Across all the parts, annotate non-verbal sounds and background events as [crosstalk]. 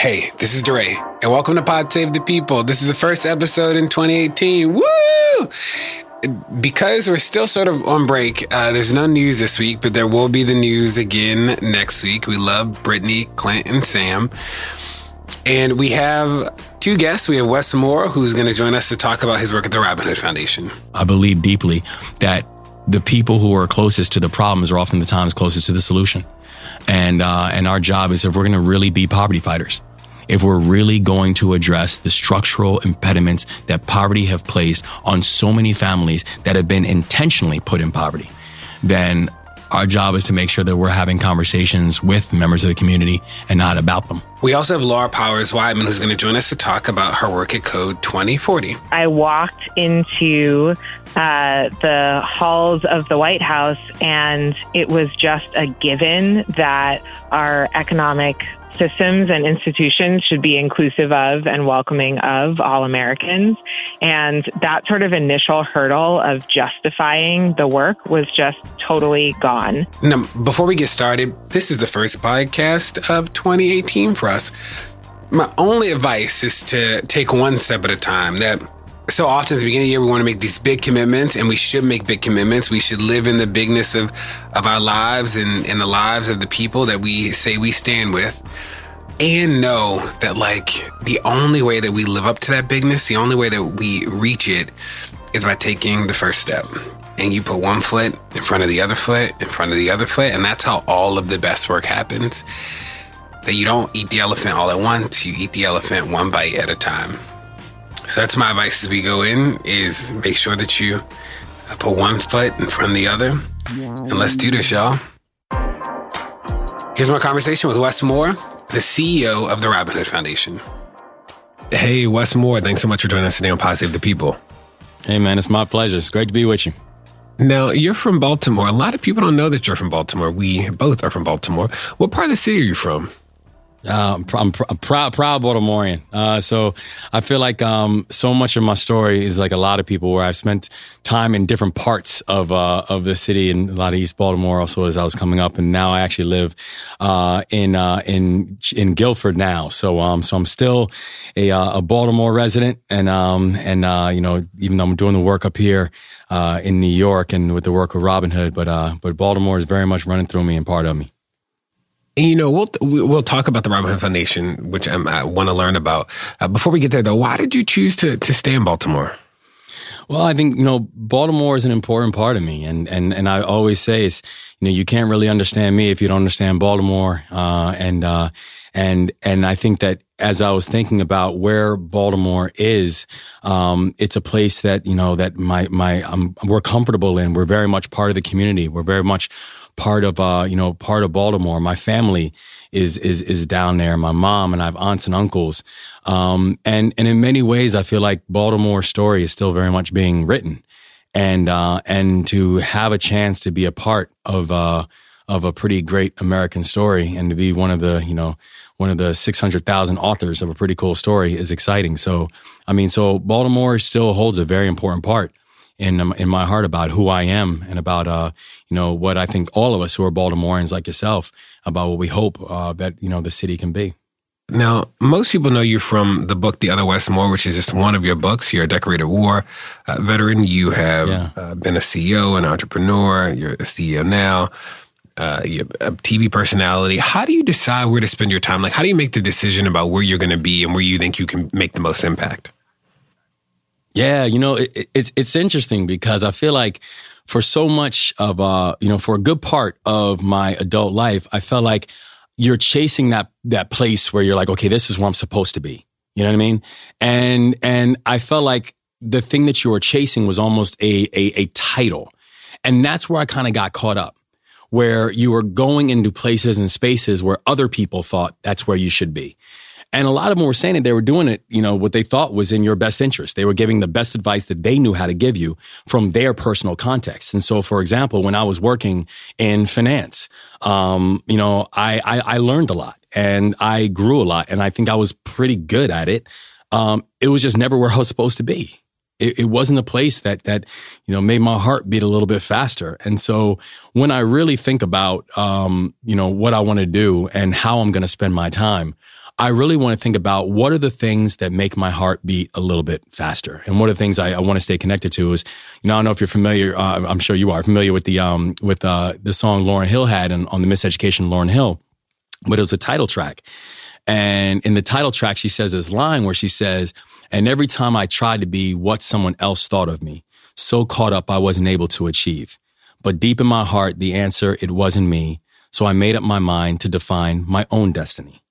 Hey, this is DeRay, and welcome to Pod Save the People. This is the first episode in 2018. Woo! Because we're still sort of on break, uh, there's no news this week, but there will be the news again next week. We love Brittany, Clint, and Sam. And we have two guests. We have Wes Moore, who's going to join us to talk about his work at the Robin Hood Foundation. I believe deeply that the people who are closest to the problems are often the times closest to the solution. And, uh, and our job is if we're going to really be poverty fighters, if we're really going to address the structural impediments that poverty have placed on so many families that have been intentionally put in poverty, then our job is to make sure that we're having conversations with members of the community and not about them. We also have Laura Powers Weidman, who's going to join us to talk about her work at Code 2040. I walked into uh, the halls of the White House, and it was just a given that our economic systems and institutions should be inclusive of and welcoming of all Americans. And that sort of initial hurdle of justifying the work was just totally gone. Now, before we get started, this is the first podcast of 2018 for us. My only advice is to take one step at a time. That so often at the beginning of the year, we want to make these big commitments, and we should make big commitments. We should live in the bigness of, of our lives and, and the lives of the people that we say we stand with. And know that, like, the only way that we live up to that bigness, the only way that we reach it is by taking the first step. And you put one foot in front of the other foot, in front of the other foot, and that's how all of the best work happens. That you don't eat the elephant all at once, you eat the elephant one bite at a time. So that's my advice as we go in is make sure that you uh, put one foot in front of the other. And let's do this, y'all. Here's my conversation with Wes Moore, the CEO of the Robin Hood Foundation. Hey, Wes Moore, thanks so much for joining us today on Pod Save the People. Hey, man, it's my pleasure. It's great to be with you. Now, you're from Baltimore. A lot of people don't know that you're from Baltimore. We both are from Baltimore. What part of the city are you from? Uh, I'm, pr- pr- proud, proud Baltimorean. Uh, so I feel like um, so much of my story is like a lot of people, where I've spent time in different parts of uh, of the city and a lot of East Baltimore. Also, as I was coming up, and now I actually live uh, in uh, in in Guilford now. So um, so I'm still a, a Baltimore resident, and um, and you know, even though I'm doing the work up here in New York and with the work of Robin Hood, but but Baltimore is very much running through me and part of me. You know, we'll we'll talk about the Robin Hood Foundation, which I'm, i want to learn about. Uh, before we get there, though, why did you choose to to stay in Baltimore? Well, I think you know Baltimore is an important part of me, and and and I always say is you know you can't really understand me if you don't understand Baltimore, uh, and uh, and and I think that as I was thinking about where Baltimore is, um, it's a place that you know that my my um, we're comfortable in. We're very much part of the community. We're very much part of uh, you know part of Baltimore. My family is is is down there. My mom and I have aunts and uncles, um, and and in many ways, I feel like Baltimore's story is still very much being written, and uh, and to have a chance to be a part of uh, of a pretty great American story, and to be one of the you know one of the six hundred thousand authors of a pretty cool story is exciting. So I mean, so Baltimore still holds a very important part in in my heart about who I am and about uh, you know what I think all of us who are Baltimoreans like yourself about what we hope uh, that you know the city can be. Now, most people know you from the book The Other Wes Moore, which is just one of your books. You're a decorated war uh, veteran. You have yeah. uh, been a CEO, an entrepreneur. You're a CEO now. Uh, you're a TV personality. How do you decide where to spend your time? Like, how do you make the decision about where you're going to be and where you think you can make the most impact? Yeah, you know, it, it's it's interesting because I feel like for so much of uh, you know, for a good part of my adult life, I felt like you're chasing that that place where you're like, okay, this is where I'm supposed to be. You know what I mean? And and I felt like the thing that you were chasing was almost a a, a title, and that's where I kind of got caught up. where you were going into places and spaces where other people thought that's where you should be. And a lot of them were saying that they were doing it, you know, what they thought was in your best interest. They were giving the best advice that they knew how to give you from their personal context. And so, for example, when I was working in finance, um, you know, I, I, I learned a lot and I grew a lot and I think I was pretty good at it. Um, it was just never where I was supposed to be. It, it, wasn't a place that that you know made my heart beat a little bit faster. And so when I really think about um, you know what I want to do and how I'm going to spend my time, I really want to think about what are the things that make my heart beat a little bit faster. And one of the things I, I want to stay connected to is, you know, I don't know if you're familiar, uh, I'm sure you are familiar with the, um, with, uh, the song Lauryn Hill had on, on the Miseducation Lauryn Hill, but it was a title track. And in the title track, she says this line where she says, and every time I tried to be what someone else thought of me, so caught up I wasn't able to achieve. But deep in my heart, the answer, it wasn't me. So I made up my mind to define my own destiny.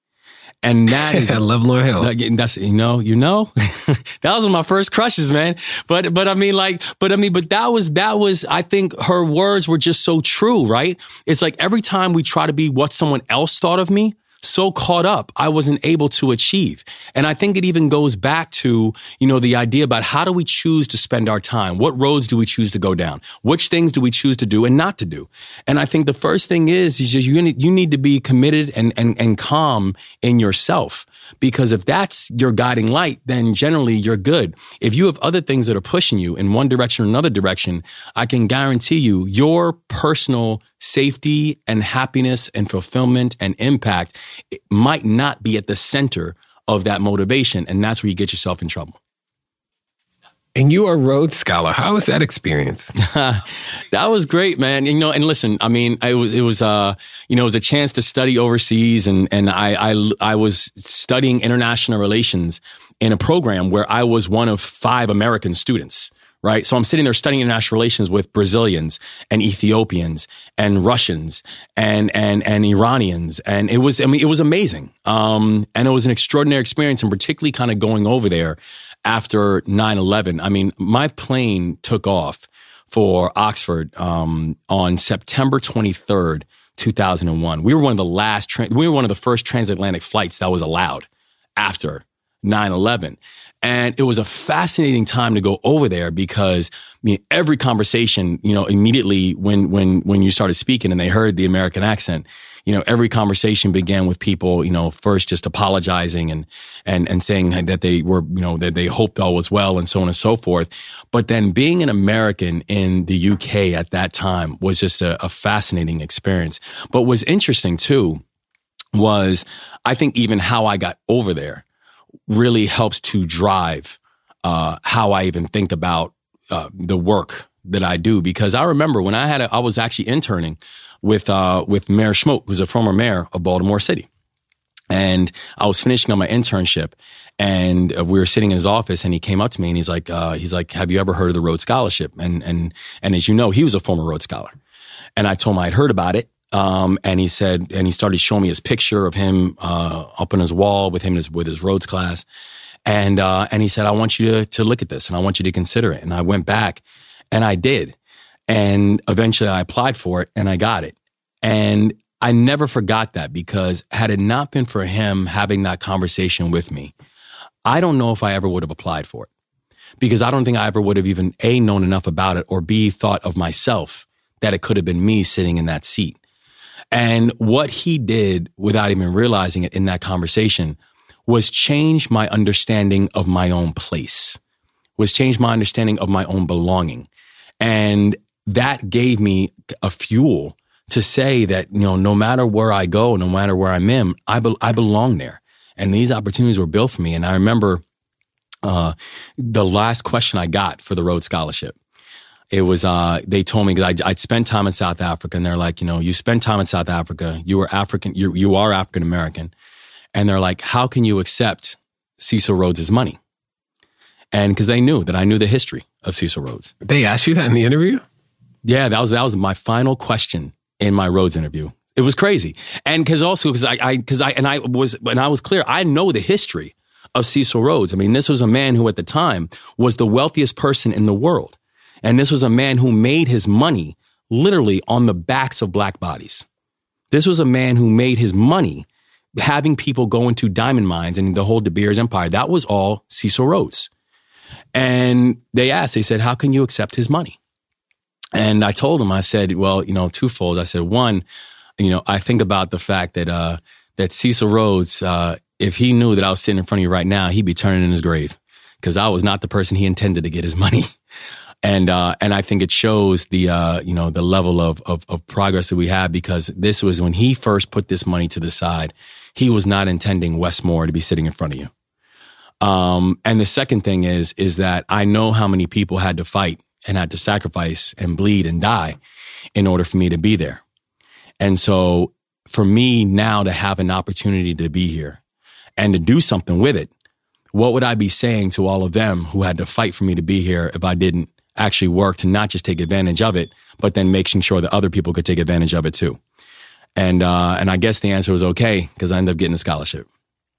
And that is [laughs] I love Lauryn Hill. That's you know, you know, [laughs] that was one of my first crushes, man. But but I mean, like, but I mean, but that was that was I think her words were just so true, right? It's like every time we try to be what someone else thought of me, so caught up I wasn't able to achieve. And I think it even goes back to, you know, the idea about how do we choose to spend our time? What roads do we choose to go down? Which things do we choose to do and not to do? And I think the first thing is, is you you need to be committed and, and, and calm in yourself. Because if that's your guiding light, then generally you're good. If you have other things that are pushing you in one direction or another direction, I can guarantee you your personal safety and happiness and fulfillment and impact might not be at the center of that motivation. And that's where you get yourself in trouble. And you are a Rhodes Scholar. How was that experience? [laughs] that was great, man. You know, and listen, I mean, it was, it was, uh, you know, it was a chance to study overseas and, and I, I, I was studying international relations in a program where I was one of five American students right? So I'm sitting there studying international relations with Brazilians and Ethiopians and Russians and and and Iranians, and it was I mean it was amazing, um, and it was an extraordinary experience, and particularly kind of going over there after 9/11. I mean, my plane took off for Oxford um, on September 23rd. 2001. We were one of the last, tra- we were one of the first transatlantic flights that was allowed after 9 11. And it was a fascinating time to go over there because I mean, every conversation, you know, immediately when, when, when you started speaking and they heard the American accent, you know, every conversation began with people, you know, first just apologizing and, and, and saying that they were, you know, that they hoped all was well and so on and so forth. But then being an American in the UK at that time was just a, a fascinating experience. But was interesting too was I think even how I got over there really helps to drive uh, how I even think about uh, the work that I do. Because I remember when I had a, I was actually interning with uh, with Mayor Schmoke, who's a former mayor of Baltimore City, and I was finishing on my internship, and uh, we were sitting in his office, and he came up to me and he's like, uh, he's like, "Have you ever heard of the Rhodes Scholarship?" And and and as you know, he was a former Rhodes Scholar, and I told him I'd heard about it, um, and he said, and he started showing me his picture of him uh, up on his wall with him his, with his Rhodes class, and uh, and he said, I want you to to look at this, and I want you to consider it. And I went back, and I did, and eventually I applied for it, and I got it, and I never forgot that because had it not been for him having that conversation with me, I don't know if I ever would have applied for it because I don't think I ever would have even a known enough about it or b thought of myself that it could have been me sitting in that seat. And what he did without even realizing it in that conversation was change my understanding of my own place, was change my understanding of my own belonging. And that gave me a fuel to say that, you know, no matter where I go, no matter where I'm in, I, be- I belong there. And these opportunities were built for me. And I remember uh, the last question I got for the Rhodes Scholarship it was uh, they told me because I'd spent time in South Africa, and they're like, you know, you spent time in South Africa, you were African, you you are African American, and they're like, how can you accept Cecil Rhodes' money? And because they knew that I knew the history of Cecil Rhodes. They asked you that in the interview. Yeah, that was that was my final question in my Rhodes interview. It was crazy, and because also because I because I, I and I was and I was clear, I know the history of Cecil Rhodes. I mean, this was a man who at the time was the wealthiest person in the world. And this was a man who made his money literally on the backs of black bodies. This was a man who made his money having people go into diamond mines and the whole De Beers empire. That was all Cecil Rhodes. And they asked, they said, how can you accept his money? And I told him, I said, well, you know, twofold. I said, one, you know, I think about the fact that, uh, that Cecil Rhodes, uh, if he knew that I was sitting in front of you right now, he'd be turning in his grave because I was not the person he intended to get his [laughs] money. and uh, and I think it shows the uh, you know the level of, of, of progress that we have because this was when he first put this money to the side. He was not intending Wes Moore to be sitting in front of you. Um, and the second thing is is that I know how many people had to fight and had to sacrifice and bleed and die in order for me to be there. And so for me now to have an opportunity to be here and to do something with it, what would I be saying to all of them who had to fight for me to be here if I didn't actually work to not just take advantage of it, but then making sure that other people could take advantage of it too? And, uh, and I guess the answer was okay because I ended up getting a scholarship.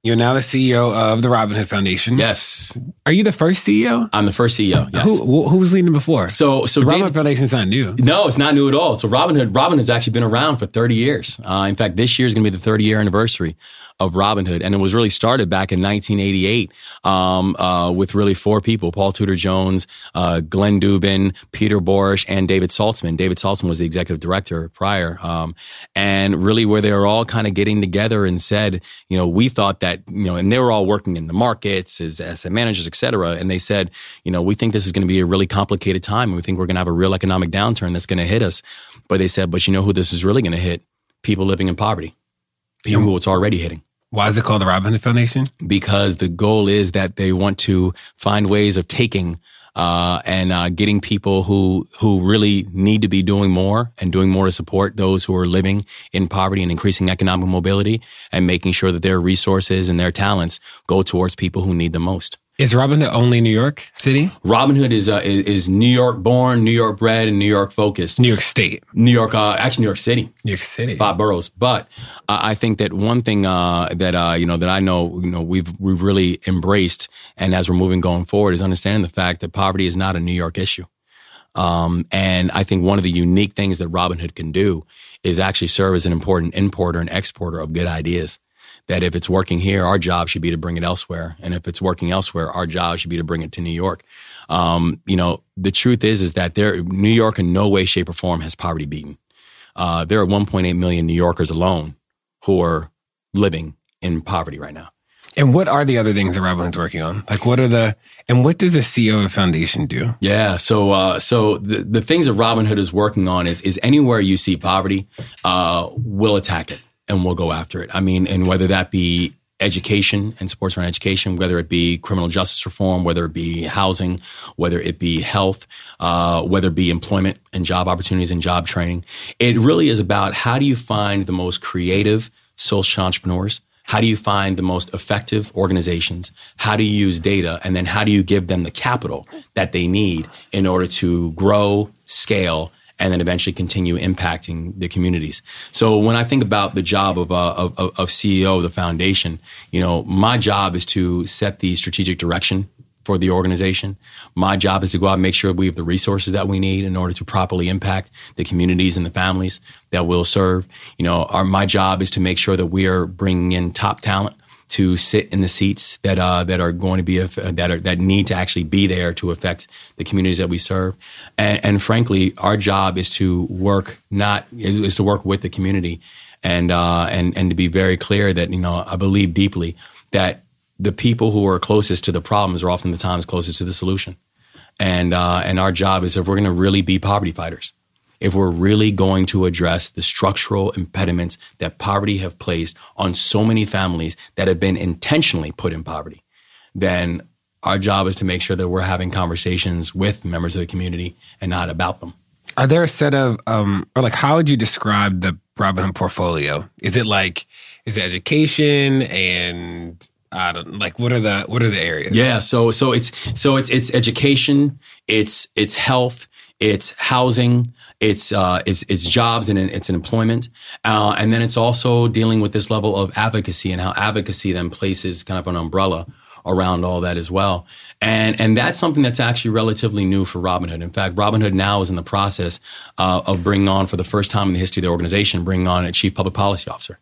You're now the CEO of the Robin Hood Foundation. Yes. Are you the first CEO? I'm the first CEO. Yes. Who, who was leading before? So, so the Robin Hood Foundation is not new. No, it's not new at all. So Robin Hood, Robin has actually been around for 30 years. Uh, in fact, this year is going to be the 30 year anniversary of Robin Hood, and it was really started back in 1988 um, uh, with really four people: Paul Tudor Jones, uh, Glenn Dubin, Peter Borish, and David Saltzman. David Saltzman was the executive director prior, um, and really where they were all kind of getting together and said, you know, we thought that you know, and they were all working in the markets as asset managers, et cetera, and they said, you know, we think this is going to be a really complicated time, and we think we're going to have a real economic downturn that's going to hit us. But they said, but you know who this is really going to hit? People living in poverty, people who it's already hitting. Why is it called the Robin Hood Foundation? Because the goal is that they want to find ways of taking uh, and uh, getting people who who really need to be doing more and doing more to support those who are living in poverty and increasing economic mobility and making sure that their resources and their talents go towards people who need the most. Is Robin Hood only New York City? Robin Hood is uh, is, is New York born, New York bred, and New York focused. New York State, New York, uh, actually New York City, New York City, five boroughs. But uh, I think that one thing uh, that uh, you know that I know you know we've we've really embraced, and as we're moving going forward, is understanding the fact that poverty is not a New York issue. Um, and I think one of the unique things that Robin Hood can do is actually serve as an important importer and exporter of good ideas that if it's working here, our job should be to bring it elsewhere. And if it's working elsewhere, our job should be to bring it to New York. Um, you know, the truth is, is that there, New York in no way, shape or form has poverty beaten. Uh, there are 1.8 million New Yorkers alone who are living in poverty right now. And what are the other things that Robin Hood's working on? Like, what are the and what does the CEO of a foundation do? Yeah, so uh, so the the things that Robin Hood is working on is is anywhere you see poverty, uh, we'll attack it and we'll go after it. I mean, and whether that be education and supports around education, whether it be criminal justice reform, whether it be housing, whether it be health, uh, whether it be employment and job opportunities and job training. It really is about how do you find the most creative social entrepreneurs? How do you find the most effective organizations? How do you use data? And then how do you give them the capital that they need in order to grow, scale, and then eventually continue impacting the communities. So when I think about the job of, uh, of, of CEO of the foundation, you know, my job is to set the strategic direction for the organization. My job is to go out and make sure we have the resources that we need in order to properly impact the communities and the families that we'll serve. You know, our, my job is to make sure that we are bringing in top talent to sit in the seats that uh, that are going to be that are that need to actually be there to affect the communities that we serve. And, and frankly, our job is to work not is to work with the community, and uh, and and to be very clear that you know I believe deeply that the people who are closest to the problems are often the times closest to the solution. And uh, and our job is if we're going to really be poverty fighters, if we're really going to address the structural impediments that poverty have placed on so many families that have been intentionally put in poverty, then our job is to make sure that we're having conversations with members of the community and not about them. Are there a set of, um, or like, how would you describe the Robin Hood portfolio? Is it like, is it education and I don't like what are the what are the areas? Yeah, so so it's so it's it's education, it's it's health, it's housing, it's uh, it's it's jobs and it's an employment, uh, and then it's also dealing with this level of advocacy and how advocacy then places kind of an umbrella around all that as well. And and that's something that's actually relatively new for Robin Hood. In fact, Robin Hood now is in the process uh, of bringing on for the first time in the history of the organization, bringing on a chief public policy officer.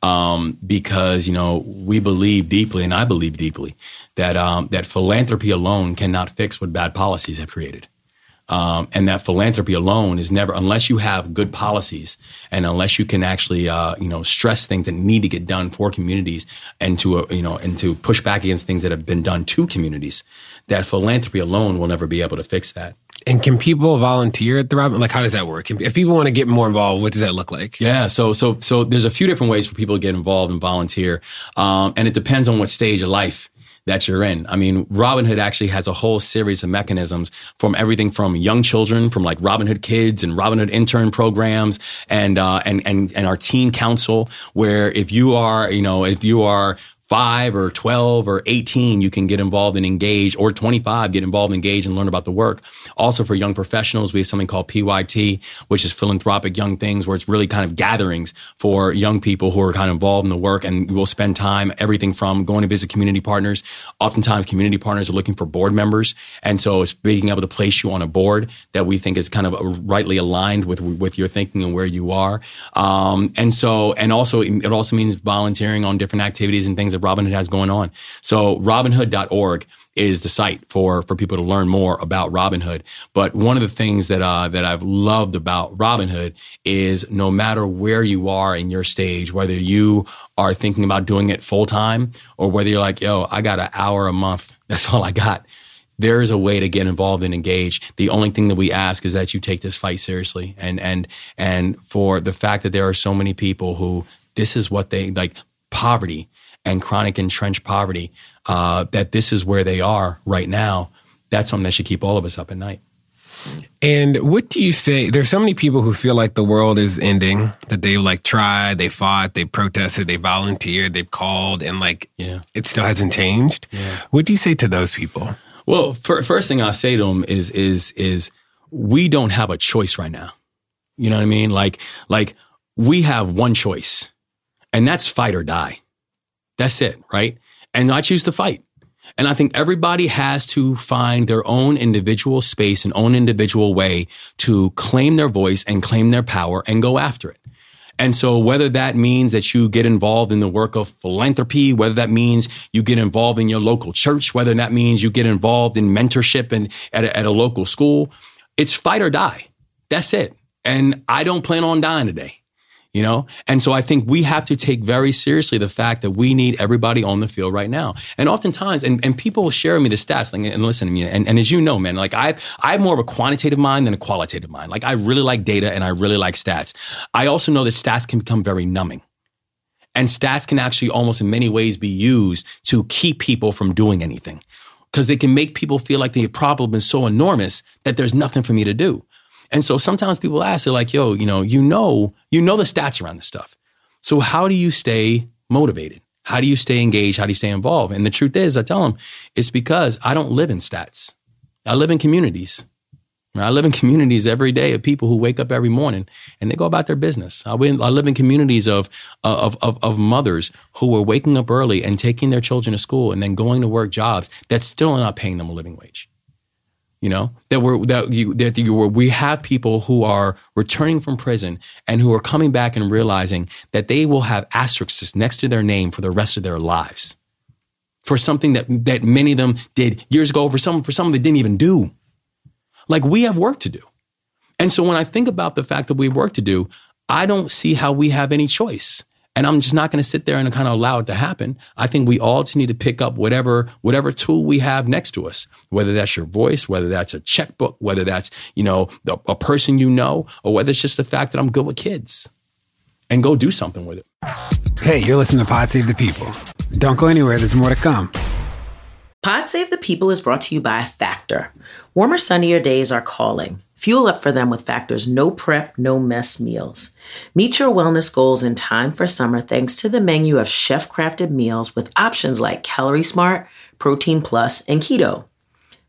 Um, because you know we believe deeply, and I believe deeply that um, that philanthropy alone cannot fix what bad policies have created. Um, and that philanthropy alone is never, unless you have good policies and unless you can actually, uh, you know, stress things that need to get done for communities and to, uh, you know, and to push back against things that have been done to communities, that philanthropy alone will never be able to fix that. And can people volunteer at the Robin? Like, how does that work? If people want to get more involved, what does that look like? Yeah, so so so there's a few different ways for people to get involved and volunteer, um, and it depends on what stage of life that you're in. I mean, Robin Hood actually has a whole series of mechanisms from everything from young children, from like Robin Hood Kids and Robin Hood intern programs, and uh, and and and our teen council, where if you are, you know, if you are five or 12 or 18, you can get involved and engage, or 25, get involved, engage, and learn about the work. Also, for young professionals, we have something called PYT, which is philanthropic young things, where it's really kind of gatherings for young people who are kind of involved in the work. And we'll spend time, everything from going to visit community partners. Oftentimes, community partners are looking for board members. And so it's being able to place you on a board that we think is kind of rightly aligned with, with your thinking and where you are. Um, and so, and also, it also means volunteering on different activities and things that Robin Hood has going on. So robinhood.org is the site for for people to learn more about Robin Hood. But one of the things that uh, that I've loved about Robin Hood is no matter where you are in your stage, whether you are thinking about doing it full time or whether you're like, yo, I got an hour a month, [laughs] that's all I got. There is a way to get involved and engage. The only thing that we ask is that you take this fight seriously, and and and for the fact that there are so many people who this is what they like poverty and chronic entrenched poverty, uh, that this is where they are right now, that's something that should keep all of us up at night. And what do you say? There's so many people who feel like the world is ending, that they've like tried, they fought, they protested, they volunteered, they've called, and like yeah. it still hasn't changed. Yeah. What do you say to those people? Well, for, first thing I say to them is is is we don't have a choice right now. You know what I mean? Like like we have one choice, and that's fight or die. That's it, right? And I choose to fight. And I think everybody has to find their own individual space and own individual way to claim their voice and claim their power and go after it. And so whether that means that you get involved in the work of philanthropy, whether that means you get involved in your local church, whether that means you get involved in mentorship and at a, at a local school, it's fight or die. That's it. And I don't plan on dying today you know? And so I think we have to take very seriously the fact that we need everybody on the field right now. And oftentimes, and, and people share with me the stats, like, and listen to me, and, and as you know, man, like I, I have more of a quantitative mind than a qualitative mind. Like I really like data and I really like stats. I also know that stats can become very numbing. And stats can actually almost in many ways be used to keep people from doing anything because they can make people feel like the problem is so enormous that there's nothing for me to do. And so sometimes people ask, they're like, yo, you know, you know, you know the stats around this stuff. So how do you stay motivated? How do you stay engaged? How do you stay involved? And the truth is, I tell them, it's because I don't live in stats. I live in communities. I live in communities every day of people who wake up every morning and they go about their business. I, live in communities of, of, of, of mothers who are waking up early and taking their children to school and then going to work jobs that still are not paying them a living wage. You know that we're that you that you were, we have people who are returning from prison and who are coming back and realizing that they will have asterisks next to their name for the rest of their lives for something that that many of them did years ago for some for some they didn't even do. Like we have work to do. And so when I think about the fact that we have work to do, I don't see how we have any choice. And I'm just not going to sit there and kind of allow it to happen. I think we all just need to pick up whatever whatever tool we have next to us, whether that's your voice, whether that's a checkbook, whether that's you know a, person you know, or whether it's just the fact that I'm good with kids, and go do something with it. Hey, you're listening to Pod Save the People. Don't go anywhere. There's more to come. Pod Save the People is brought to you by Factor. Warmer, sunnier days are calling. Fuel up for them with Factor's no prep, no mess meals. Meet your wellness goals in time for summer thanks to the menu of chef crafted meals with options like Calorie Smart, Protein Plus, and Keto.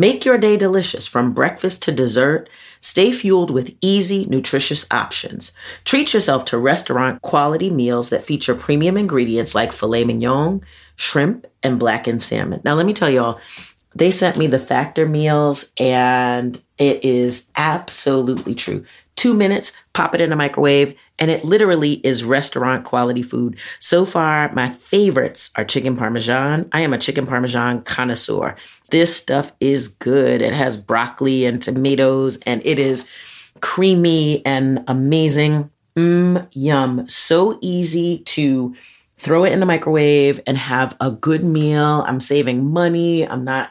Make your day delicious from breakfast to dessert. Stay fueled with easy, nutritious options. Treat yourself to restaurant quality meals that feature premium ingredients like filet mignon, shrimp, and blackened salmon. Now, let me tell y'all, they sent me the factor meals, and it is absolutely true. Two minutes, pop it in a microwave, and it literally is restaurant quality food. So far, my favorites are chicken parmesan. I am a chicken parmesan connoisseur. This stuff is good. It has broccoli and tomatoes, and it is creamy and amazing. Mmm, yum. So easy to throw it in the microwave and have a good meal. I'm saving money. I'm not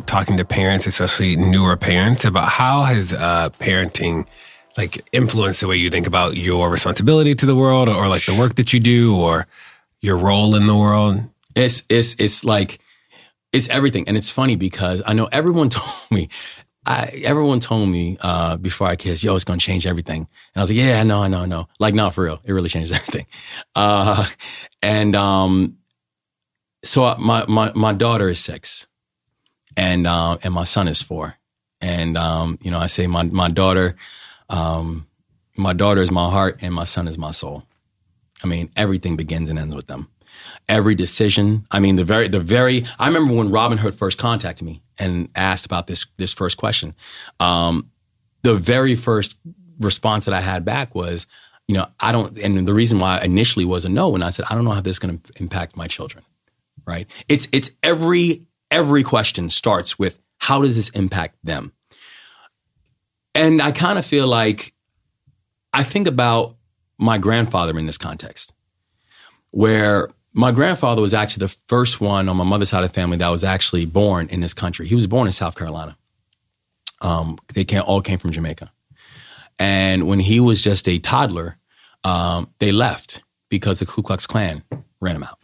talking to parents, especially newer parents, about how has uh, parenting like influenced the way you think about your responsibility to the world, or, or like the work that you do, or your role in the world. It's it's it's like it's everything, and it's funny because I know everyone [laughs] told me. I, everyone told me uh, before I kissed, yo, it's gonna change everything. And I was like, yeah, I I know, I know. Like, not for real. It really changes [laughs] everything. Uh, and um, so my, my my daughter is six, and uh, and my son is four. And um, you know, I say my my daughter, um, my daughter is my heart, and my son is my soul. I mean, everything begins and ends with them. Every decision. I mean, the very the very. I remember when Robin Hood first contacted me and asked about this this first question. Um, the very first response that I had back was, you know, I don't. And the reason why initially was a no, and I said, I don't know how this is going to impact my children. Right? It's it's every every question starts with how does this impact them? And I kind of feel like I think about my grandfather in this context, where my grandfather was actually the first one on my mother's side of the family that was actually born in this country. He was born in South Carolina. Um, they all came from Jamaica. And when he was just a toddler, um, they left because the Ku Klux Klan ran him out.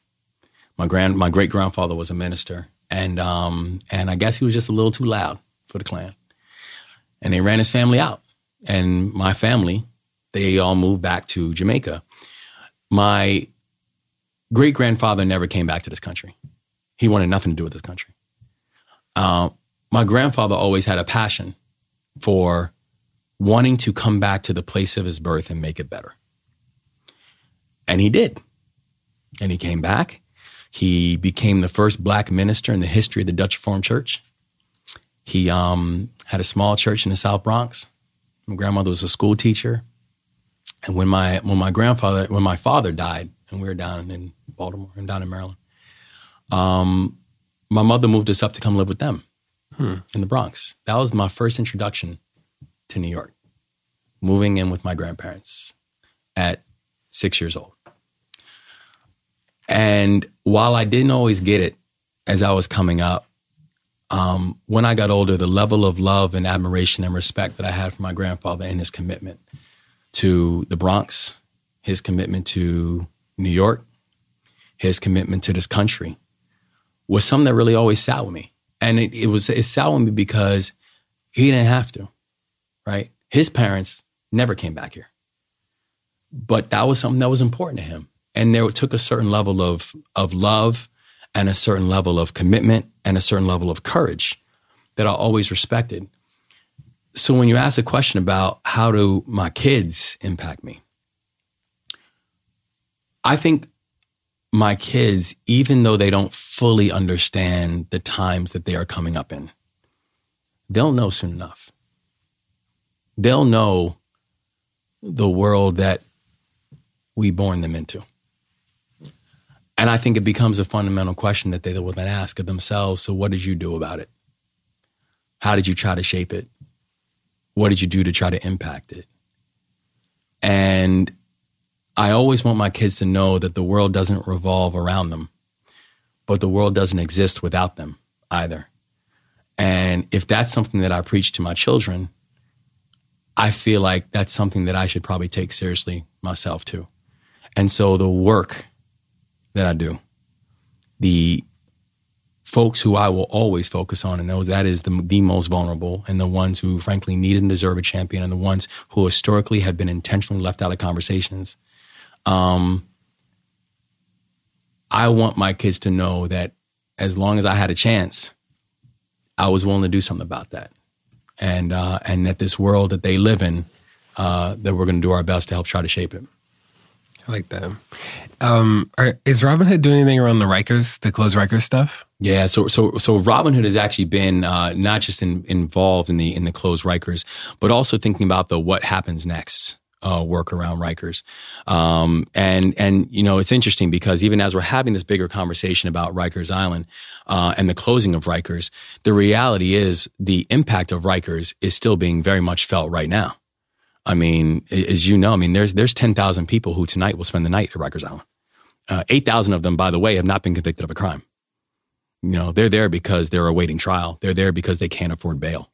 My grand, my great grandfather was a minister, and um, and I guess he was just a little too loud for the Klan, and they ran his family out. And my family, they all moved back to Jamaica. My great grandfather never came back to this country. He wanted nothing to do with this country. Uh, my grandfather always had a passion for wanting to come back to the place of his birth and make it better. And he did. And he came back. He became the first black minister in the history of the Dutch Reformed Church. He um, had a small church in the South Bronx. My grandmother was a school teacher. And when my when my grandfather when my father died, and we were down in Baltimore and down in Maryland, um, my mother moved us up to come live with them hmm. in the Bronx. That was my first introduction to New York, moving in with my grandparents at six years old. And while I didn't always get it as I was coming up, um, when I got older, the level of love and admiration and respect that I had for my grandfather and his commitment to the Bronx, his commitment to New York, his commitment to this country was something that really always sat with me. And it, it was it sat with me because he didn't have to, right? His parents never came back here. But that was something that was important to him. And there took a certain level of of love and a certain level of commitment and a certain level of courage that I always respected. So when you ask a question about how do my kids impact me, I think my kids, even though they don't fully understand the times that they are coming up in, they'll know soon enough. They'll know the world that we born them into. And I think it becomes a fundamental question that they will then ask of themselves. So, what did you do about it? How did you try to shape it? What did you do to try to impact it? And I always want my kids to know that the world doesn't revolve around them, but the world doesn't exist without them either. And if that's something that I preach to my children, I feel like that's something that I should probably take seriously myself too. And so the work that I do. The folks who I will always focus on, and those that is the, the most vulnerable, and the ones who frankly need and deserve a champion, and the ones who historically have been intentionally left out of conversations. Um, I want my kids to know that as long as I had a chance, I was willing to do something about that, and uh, and that this world that they live in, uh, that we're going to do our best to help try to shape it. I like that. Um, are, is Robin Hood doing anything around the Rikers, the closed Rikers stuff? Yeah, so so so Robin Hood has actually been uh, not just in, involved in the in the closed Rikers, but also thinking about the what happens next. Uh, work around Rikers, um, and and you know it's interesting because even as we're having this bigger conversation about Rikers Island uh, and the closing of Rikers, the reality is the impact of Rikers is still being very much felt right now. I mean, as you know, I mean, there's there's ten thousand people who tonight will spend the night at Rikers Island. Uh, Eight thousand of them, by the way, have not been convicted of a crime. You know, they're there because they're awaiting trial. They're there because they can't afford bail.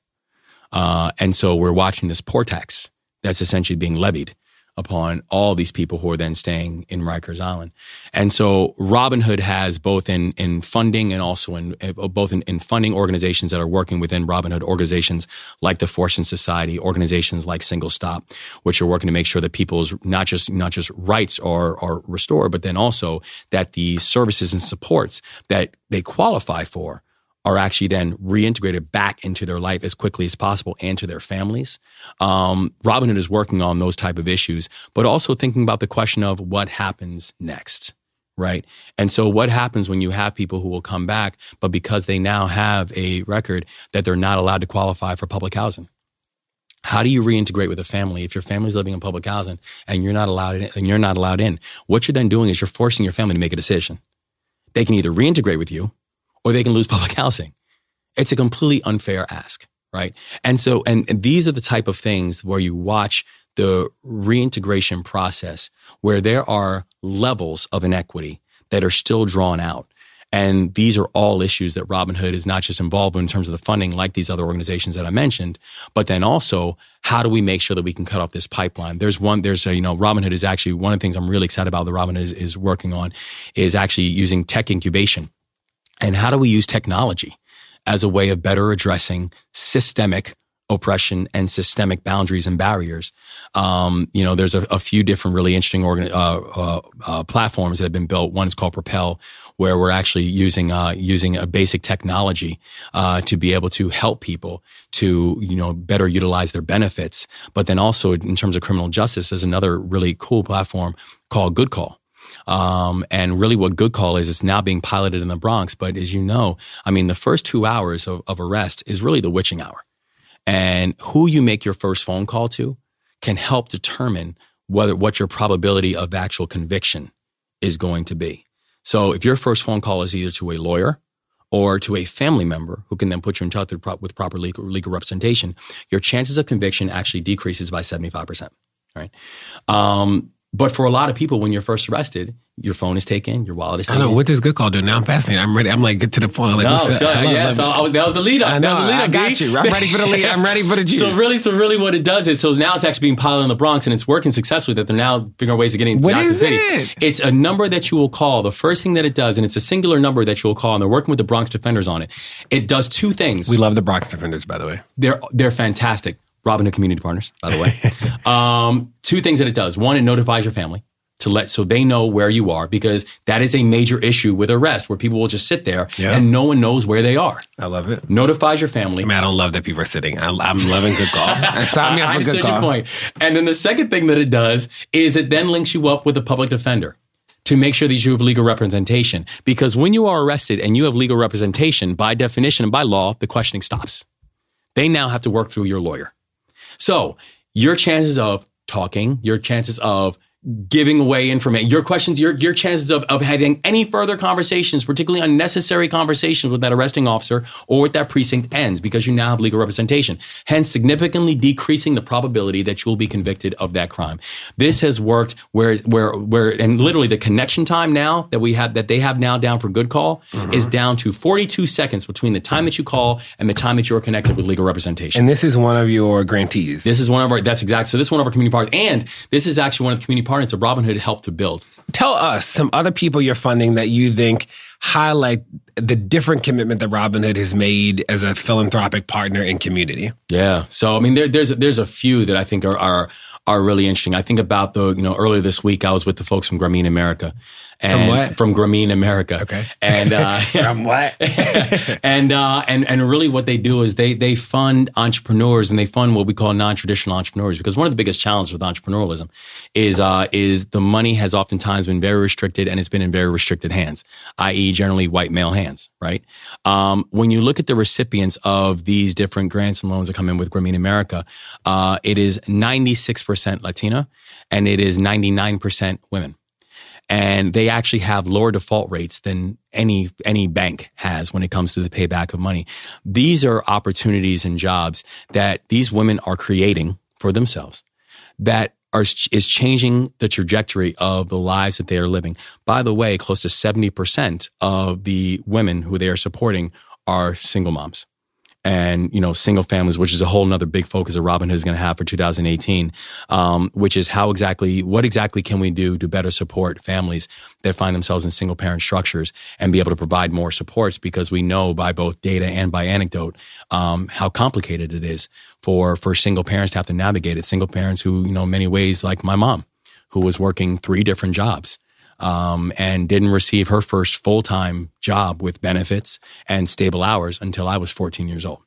Uh, and so we're watching this poor tax that's essentially being levied upon all these people who are then staying in Rikers Island. And so Robin Hood has both in, in funding and also in uh, both in, in funding organizations that are working within Robin Hood organizations like the Fortune Society, organizations like Single Stop, which are working to make sure that people's not just not just rights are are restored, but then also that the services and supports that they qualify for are actually then reintegrated back into their life as quickly as possible and to their families. Um, Robin Hood is working on those type of issues, but also thinking about the question of what happens next. Right. And so what happens when you have people who will come back, but because they now have a record that they're not allowed to qualify for public housing? How do you reintegrate with a family if your family's living in public housing and you're not allowed in, and you're not allowed in? What you're then doing is you're forcing your family to make a decision. They can either reintegrate with you or they can lose public [laughs] housing. It's a completely unfair ask, right? And so, and, and these are the type of things where you watch the reintegration process where there are levels of inequity that are still drawn out. And these are all issues that Robin Hood is not just involved in in terms of the funding, like these other organizations that I mentioned, but then also how do we make sure that we can cut off this pipeline? There's one, there's a, you know, Robin Hood is actually one of the things I'm really excited about that Robin Hood is, is working on is actually using tech incubation and how do we use technology as a way of better addressing systemic oppression and systemic boundaries and barriers. Um, you know, there's a, a, few different really interesting organ, uh, uh, uh, platforms that have been built. One is called Propel, where we're actually using uh, using a basic technology uh, to be able to help people to you know better utilize their benefits. But then also in terms of criminal justice, there's another really cool platform called Good Call. Um, and really what good call is, it's now being piloted in the Bronx. But as you know, I mean, the first two hours of, of arrest is really the witching hour. And who you make your first phone call to can help determine whether what your probability of actual conviction is going to be. So if your first phone call is either to a lawyer or to a family member who can then put you in touch with proper legal, legal representation, your chances of conviction actually decreases by 75%. Right. Um, but for a lot of people, when you're first arrested, your phone is taken, your wallet is taken. I know what does good call do. Now I'm fascinated. I'm ready. I'm like get to the point. Like, no, what's that? yeah. So I, that was the lead up. I know. That was the lead up. I got you. I'm ready for the lead. I'm ready for the [laughs] juice. So really, so really, what it does is, so now it's actually being piloted in the Bronx, and it's working successfully. That they're now figuring out ways of getting to Johnson City. It? It's a number that you will call. The first thing that it does, and it's a singular number that you will call, and they're working with the Bronx Defenders on it. It does two things. We love the Bronx Defenders, by the way. They're they're fantastic. Robin Hood Community Partners, by the way. [laughs] um, two things that it does. One, it notifies your family to let so they know where you are because that is a major issue with arrest where people will just sit there yeah. and no one knows where they are. I love it. Notifies your family. I mean, I don't love that people are sitting. I, am loving good call. [laughs] Sign me up I understood your point. And then the second thing that it does is it then links you up with a public defender to make sure that you have legal representation. Because when you are arrested and you have legal representation, by definition and by law, the questioning stops. They now have to work through your lawyer. So your chances of talking, your chances of giving away information. Your questions, your, your chances of, of having any further conversations, particularly unnecessary conversations with that arresting officer or with that precinct ends because you now have legal representation. Hence, significantly decreasing the probability that you will be convicted of that crime. This has worked where, where, where, and literally the connection time now that we have, that they have now down for good call mm-hmm. is down to 42 seconds between the time that you call and the time that you're connected with legal representation. And this is one of your grantees. This is one of our, that's exact. So this is one of our community partners. And this is actually one of the community partners of Robin Hood helped to build. Tell us some other people you're funding that you think highlight the different commitment that Robin Hood has made as a philanthropic partner in community. Yeah. So I mean, there, there's there's a few that I think are, are are really interesting. I think about the you know earlier this week I was with the folks from Grameen America, and from what? From Grameen America. Okay. And uh, [laughs] from what? [laughs] and uh, and and really, what they do is they they fund entrepreneurs and they fund what we call non traditional entrepreneurs because one of the biggest challenges with entrepreneurialism is uh, is the money has oftentimes been very restricted and it's been in very restricted hands, i.e., generally white male hands. Right. Um, when you look at the recipients of these different grants and loans that come in with Grameen America, uh, it is ninety six percent Latina and it is ninety nine percent women and they actually have lower default rates than any any bank has when it comes to the payback of money. These are opportunities and jobs that these women are creating for themselves that are is changing the trajectory of the lives that they are living. By the way, close to 70% of the women who they are supporting are single moms and you know single families, which is a whole nother big focus that Robin Hood is going to have for 2018, um, which is how exactly what exactly can we do to better support families that find themselves in single parent structures and be able to provide more supports because we know by both data and by anecdote um, how complicated it is for for single parents to have to navigate it. Single parents who you know in many ways like my mom, who was working three different jobs um, and didn't receive her first full time job with benefits and stable hours until I was 14 years old.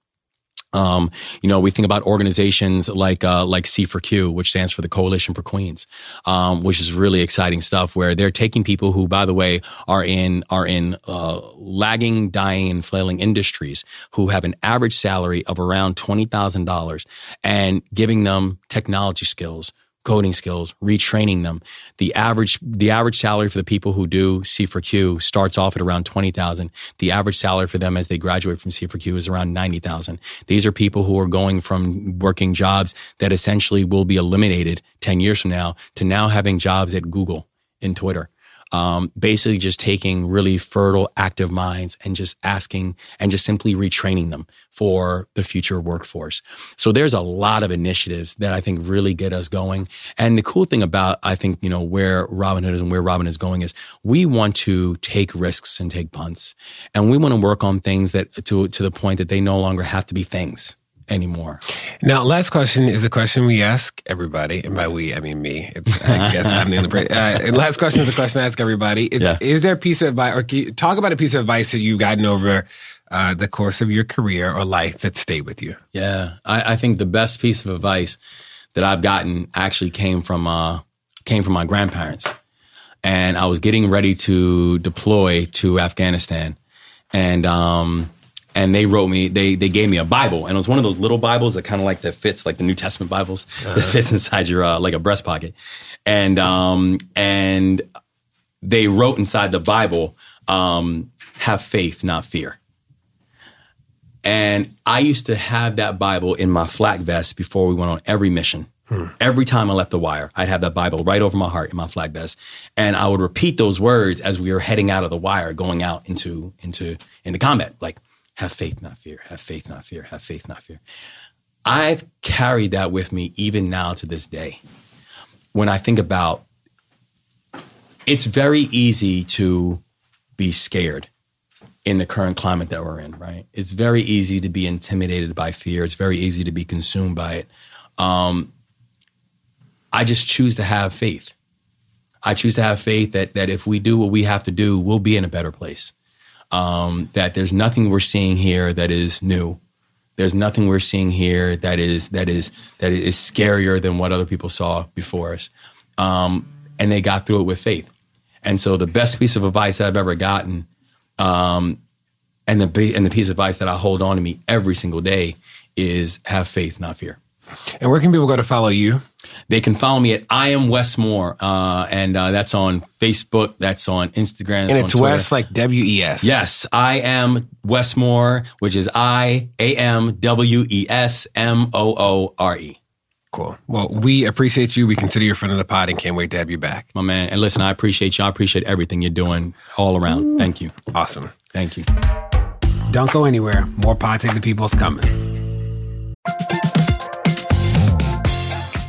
Um, you know, we think about organizations like uh, like C4Q, which stands for the Coalition for Queens, um, which is really exciting stuff. Where they're taking people who, by the way, are in are in uh, lagging, dying, and flailing industries, who have an average salary of around twenty thousand dollars, and giving them technology skills, coding skills, retraining them. The average, the average salary for the people who do C4Q starts off at around 20,000. The average salary for them as they graduate from C4Q is around 90,000. These are people who are going from working jobs that essentially will be eliminated 10 years from now to now having jobs at Google and Twitter um, basically just taking really fertile, active minds and just asking and just simply retraining them for the future workforce. So there's a lot of initiatives that I think really get us going. And the cool thing about, I think, you know, where Robin Hood is and where Robin is going is we want to take risks and take punts. And we want to work on things that to, to the point that they no longer have to be things anymore. Now, last question is a question we ask everybody, and by we I mean me. It's, I guess I'm the only. Uh, last question is a question I ask everybody. It's, yeah. Is there a piece of advice, or talk about a piece of advice that you've gotten over uh, the course of your career or life that stayed with you? Yeah, I, I, think the best piece of advice that I've gotten actually came from uh, came from my grandparents, and I was getting ready to deploy to Afghanistan, and um, and they wrote me they they gave me a bible and it was one of those little bibles that kind of like that fits like the new testament bibles [laughs] uh-huh. that fits inside your uh, like a breast pocket and um and they wrote inside the bible um have faith not fear and i used to have that bible in my flak vest before we went on every mission hmm. Every time I left the wire, I'd have that Bible right over my heart in my flak vest, and I would repeat those words as we were heading out of the wire, going out into into into combat. Like, have faith, not fear. Have faith, not fear. Have faith, not fear. I've carried that with me even now to this day. When I think about it's very easy to be scared in the current climate that we're in, right? It's very easy to be intimidated by fear. It's very easy to be consumed by it. Um, I just choose to have faith. I choose to have faith that that if we do what we have to do, we'll be in a better place um, that there's nothing we're seeing here that is new. There's nothing we're seeing here that is that is that is scarier than what other people saw before us. Um, and they got through it with faith. And so the best piece of advice I've ever gotten, um, and the and the piece of advice that I hold on to me every single day is have faith, not fear. And where can people go to follow you? They can follow me at I am Wes Moore, uh, and uh, that's on Facebook, that's on Instagram, that's and it's Wes like W E S. Yes, I am Wes Moore, which is I A M W E S M O O R E. Cool. Well, we appreciate you. We consider you a friend of the pod and can't wait to have you back. My man. And listen, I appreciate you. I appreciate everything you're doing all around. Thank you. Awesome. Thank you. Don't go anywhere. More Pod Save the People's coming.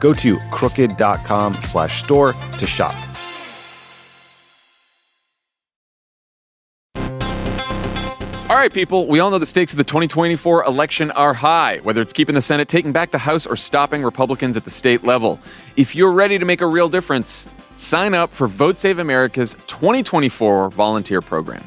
Go to crooked.com slash store to shop. All right, people, we all know the stakes of the 2024 election are high, whether it's keeping the Senate, taking back the House, or stopping Republicans at the state level. If you're ready to make a real difference, sign up for Vote Save America's 2024 volunteer program.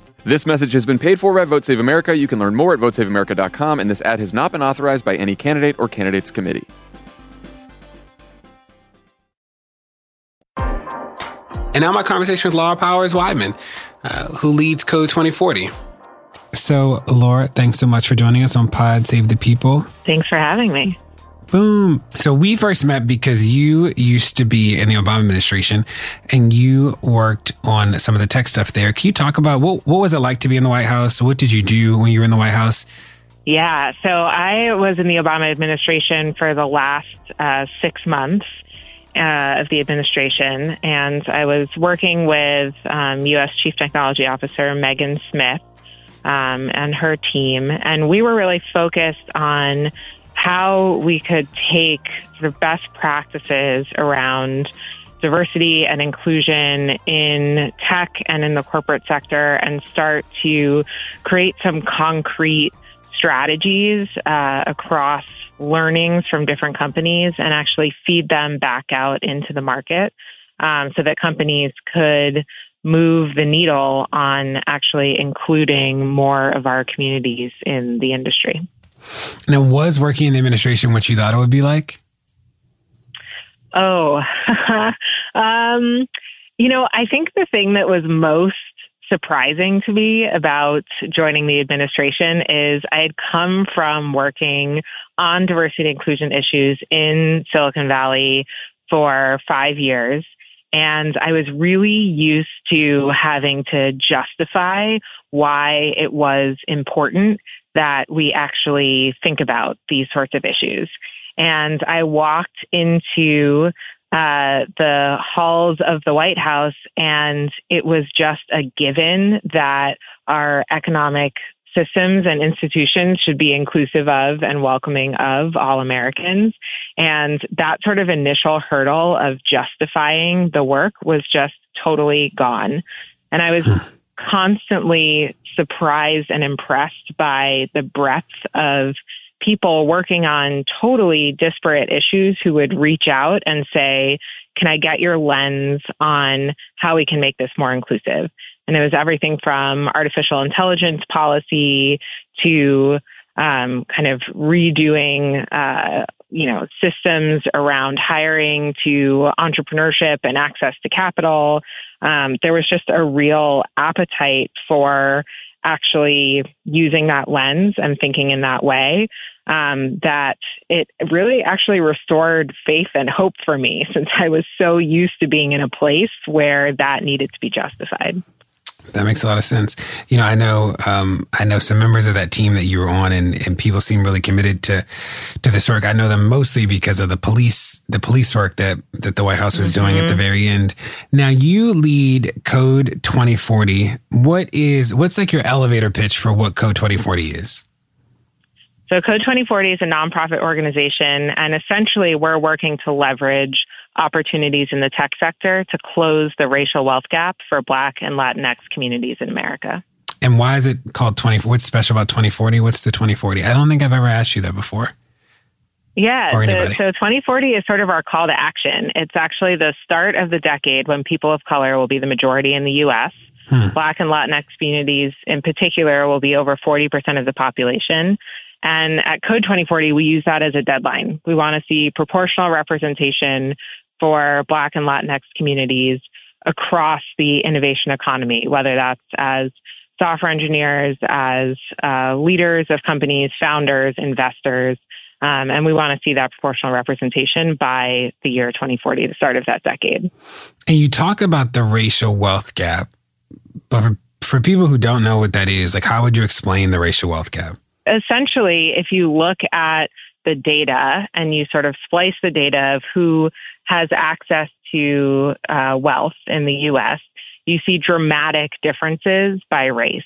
This message has been paid for by Vote Save America. You can learn more at votesaveamerica.com, and this ad has not been authorized by any candidate or candidates committee. And now my conversation with Laura Powers Weidman, uh, who leads Code 2040. So, Laura, thanks so much for joining us on Pod Save the People. Thanks for having me. Boom. So we first met because you used to be in the Obama administration and you worked on some of the tech stuff there. Can you talk about what, what was it like to be in the White House? What did you do when you were in the White House? Yeah, so I was in the Obama administration for the last uh, six months. Uh, of the administration, and I was working with um, U.S. Chief Technology Officer Megan Smith, um, and her team. And we were really focused on how we could take of best practices around diversity and inclusion in tech and in the corporate sector and start to create some concrete strategies uh, across learnings from different companies and actually feed them back out into the market um, so that companies could move the needle on actually including more of our communities in the industry. Now, was working in the administration what you thought it would be like? Oh, [laughs] um, You know, I think the thing that was most surprising to me about joining the administration is I had come from working on diversity and inclusion issues in Silicon Valley for five years. And I was really used to having to justify why it was important that we actually think about these sorts of issues. And I walked into uh, the halls of the White House, and it was just a given that our economic systems and institutions should be inclusive of and welcoming of all Americans. And that sort of initial hurdle of justifying the work was just totally gone. And I was constantly surprised and impressed by the breadth of people working on totally disparate issues who would reach out and say, can I get your lens on how we can make this more inclusive? And it was everything from artificial intelligence policy to um, kind of redoing, uh, you know, systems around hiring to entrepreneurship and access to capital. Um, there was just a real appetite for actually using that lens and thinking in that way um, that it really actually restored faith and hope for me [laughs] since I was so used to being in a place where that needed to be justified. That makes a lot of sense. You know, I know, um, I know some members of that team that you were on, and, and people seem really committed to to this work. I know them mostly because of the police, the police work that that the White House was mm-hmm. doing at the mm-hmm. very end. Now, you lead Code 2040. What is what's like your elevator pitch for what Code 2040 is? So Code 2040 is a nonprofit organization, and essentially we're working to leverage opportunities in the tech sector to close the racial wealth gap for Black and Latinx communities in America. And why is it called 20? What's special about 2040? What's the 2040? I don't think I've ever asked you that before. Yeah, so, so 2040 is sort of our call to action. It's actually the start of the decade when people of color will be the majority in the U.S. Hmm. Black and Latinx communities in particular will be over 40% of the population. And at Code 2040, we use that as a deadline. We want to see proportional representation for Black and Latinx communities across the innovation economy, whether that's as software engineers, as uh, leaders of companies, founders, investors. Um, and we want to see that proportional representation by the year 2040, the start of that decade. And you talk about the racial wealth gap, but for, for people who don't know what that is, like how would you explain the racial wealth gap? essentially, if you look at the data and you sort of splice the data of who has access to uh, wealth in the US, you see dramatic differences by race.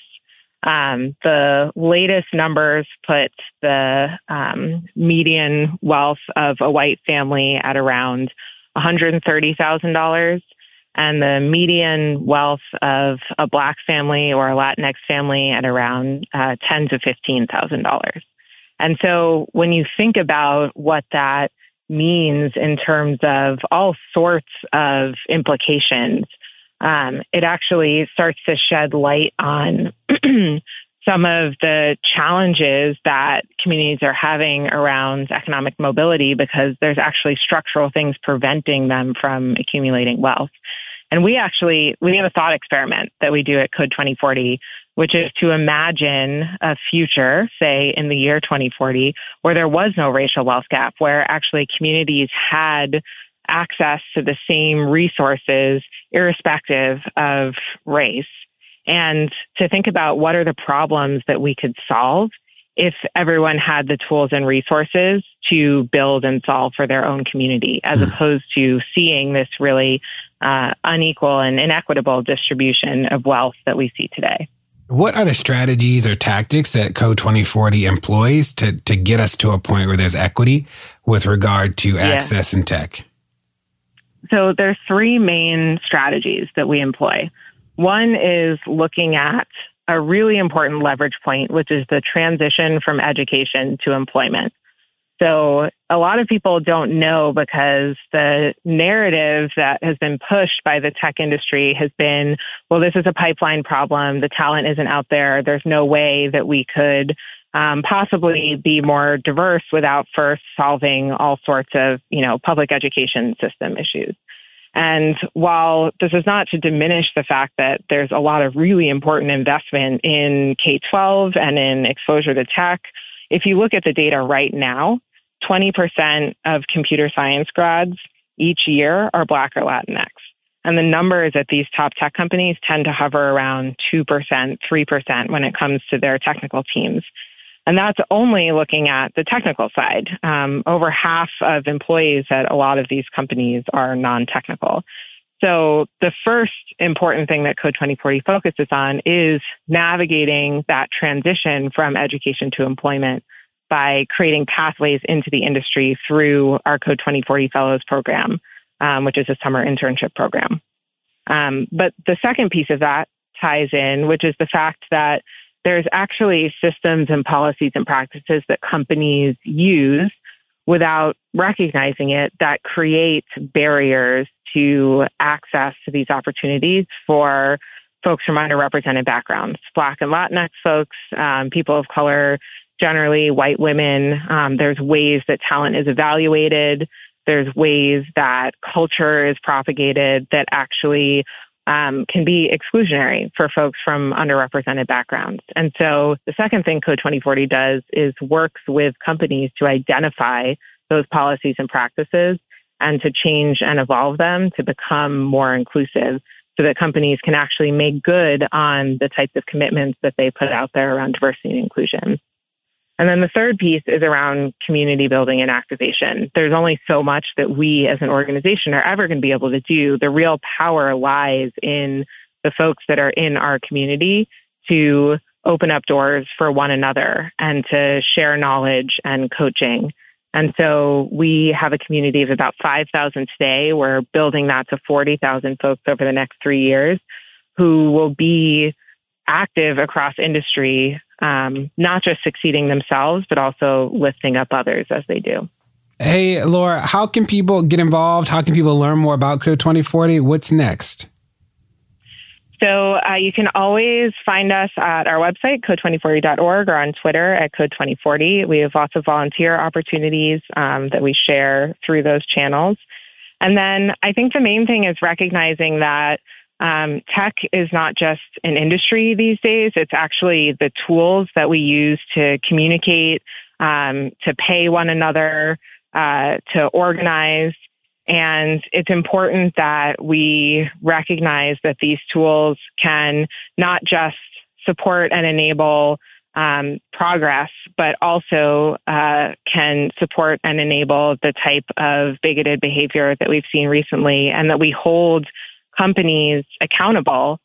Um, the latest numbers put the um, median wealth of a white family at around $130,000 and the median wealth of a black family or a Latinx family at around uh, ten to fifteen thousand dollars. And so when you think about what that means in terms of all sorts of implications, um, it actually starts to shed light on [clears throat] some of the challenges that communities are having around economic mobility because there's actually structural things preventing them from accumulating wealth. And we actually, we have a thought experiment that we do at Code 2040, which is to imagine a future, say in the year 2040, where there was no racial wealth gap, where actually communities had access to the same resources irrespective of race. And to think about what are the problems that we could solve if everyone had the tools and resources to build and solve for their own community, as mm. opposed to seeing this really uh, unequal and inequitable distribution of wealth that we see today. What are the strategies or tactics that Code 2040 employs to, to get us to a point where there's equity with regard to access yeah. in tech? So there's three main strategies that we employ. One is looking at a really important leverage point, which is the transition from education to employment. So a lot of people don't know because the narrative that has been pushed by the tech industry has been, well, this is a pipeline problem. The talent isn't out there. There's no way that we could um, possibly be more diverse without first solving all sorts of, you know, public education system issues. And while this is not to diminish the fact that there's a lot of really important investment in K 12 and in exposure to tech, if you look at the data right now, 20% of computer science grads each year are Black or Latinx. And the numbers at these top tech companies tend to hover around 2%, 3% when it comes to their technical teams. And that's only looking at the technical side. Um, over half of employees at a lot of these companies are non-technical. So the first important thing that Code 2040 focuses on is navigating that transition from education to employment by creating pathways into the industry through our Code 2040 Fellows program, um, which is a summer internship program. Um, but the second piece of that ties in, which is the fact that there's actually systems and policies and practices that companies use without recognizing it that create barriers to access to these opportunities for folks from underrepresented backgrounds, Black and Latinx folks, um, people of color, generally white women. Um, there's ways that talent is evaluated. There's ways that culture is propagated that actually um, can be exclusionary for folks from underrepresented backgrounds. And so the second thing Code 2040 does is works with companies to identify those policies and practices and to change and evolve them to become more inclusive so that companies can actually make good on the types of commitments that they put out there around diversity and inclusion. And then the third piece is around community building and activation. There's only so much that we as an organization are ever going to be able to do. The real power lies in the folks that are in our community to open up doors for one another and to share knowledge and coaching. And so we have a community of about 5,000 today. We're building that to 40,000 folks over the next three years who will be active across industry um, not just succeeding themselves, but also lifting up others as they do. Hey, Laura, how can people get involved? How can people learn more about Code 2040? What's next? So uh, you can always find us at our website, code2040.org, or on Twitter at code2040. We have lots of volunteer opportunities um, that we share through those channels. And then I think the main thing is recognizing that um, tech is not just an industry these days. It's actually the tools that we use to communicate, um, to pay one another, uh, to organize. And it's important that we recognize that these tools can not just support and enable um, progress, but also uh, can support and enable the type of bigoted behavior that we've seen recently and that we hold companies accountable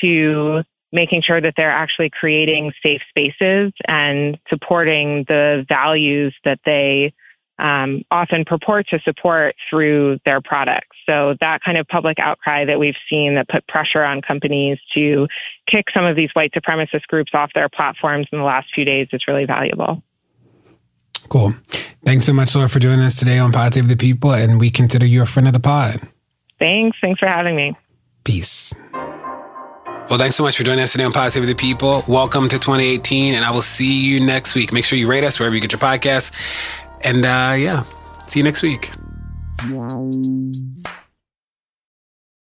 to making sure that they're actually creating safe spaces and supporting the values that they um, often purport to support through their products. So that kind of public outcry that we've seen that put pressure on companies to kick some of these white supremacist groups off their platforms in the last few days is really valuable. Cool. Thanks so much, Laura, for joining us today on Pod the People, and we consider you a friend of the pod. Thanks. Thanks for having me. Peace. Well, thanks so much for joining us today on Pod Save the People. Welcome to 2018, and I will see you next week. Make sure you rate us wherever you get your podcasts. And uh, yeah, see you next week.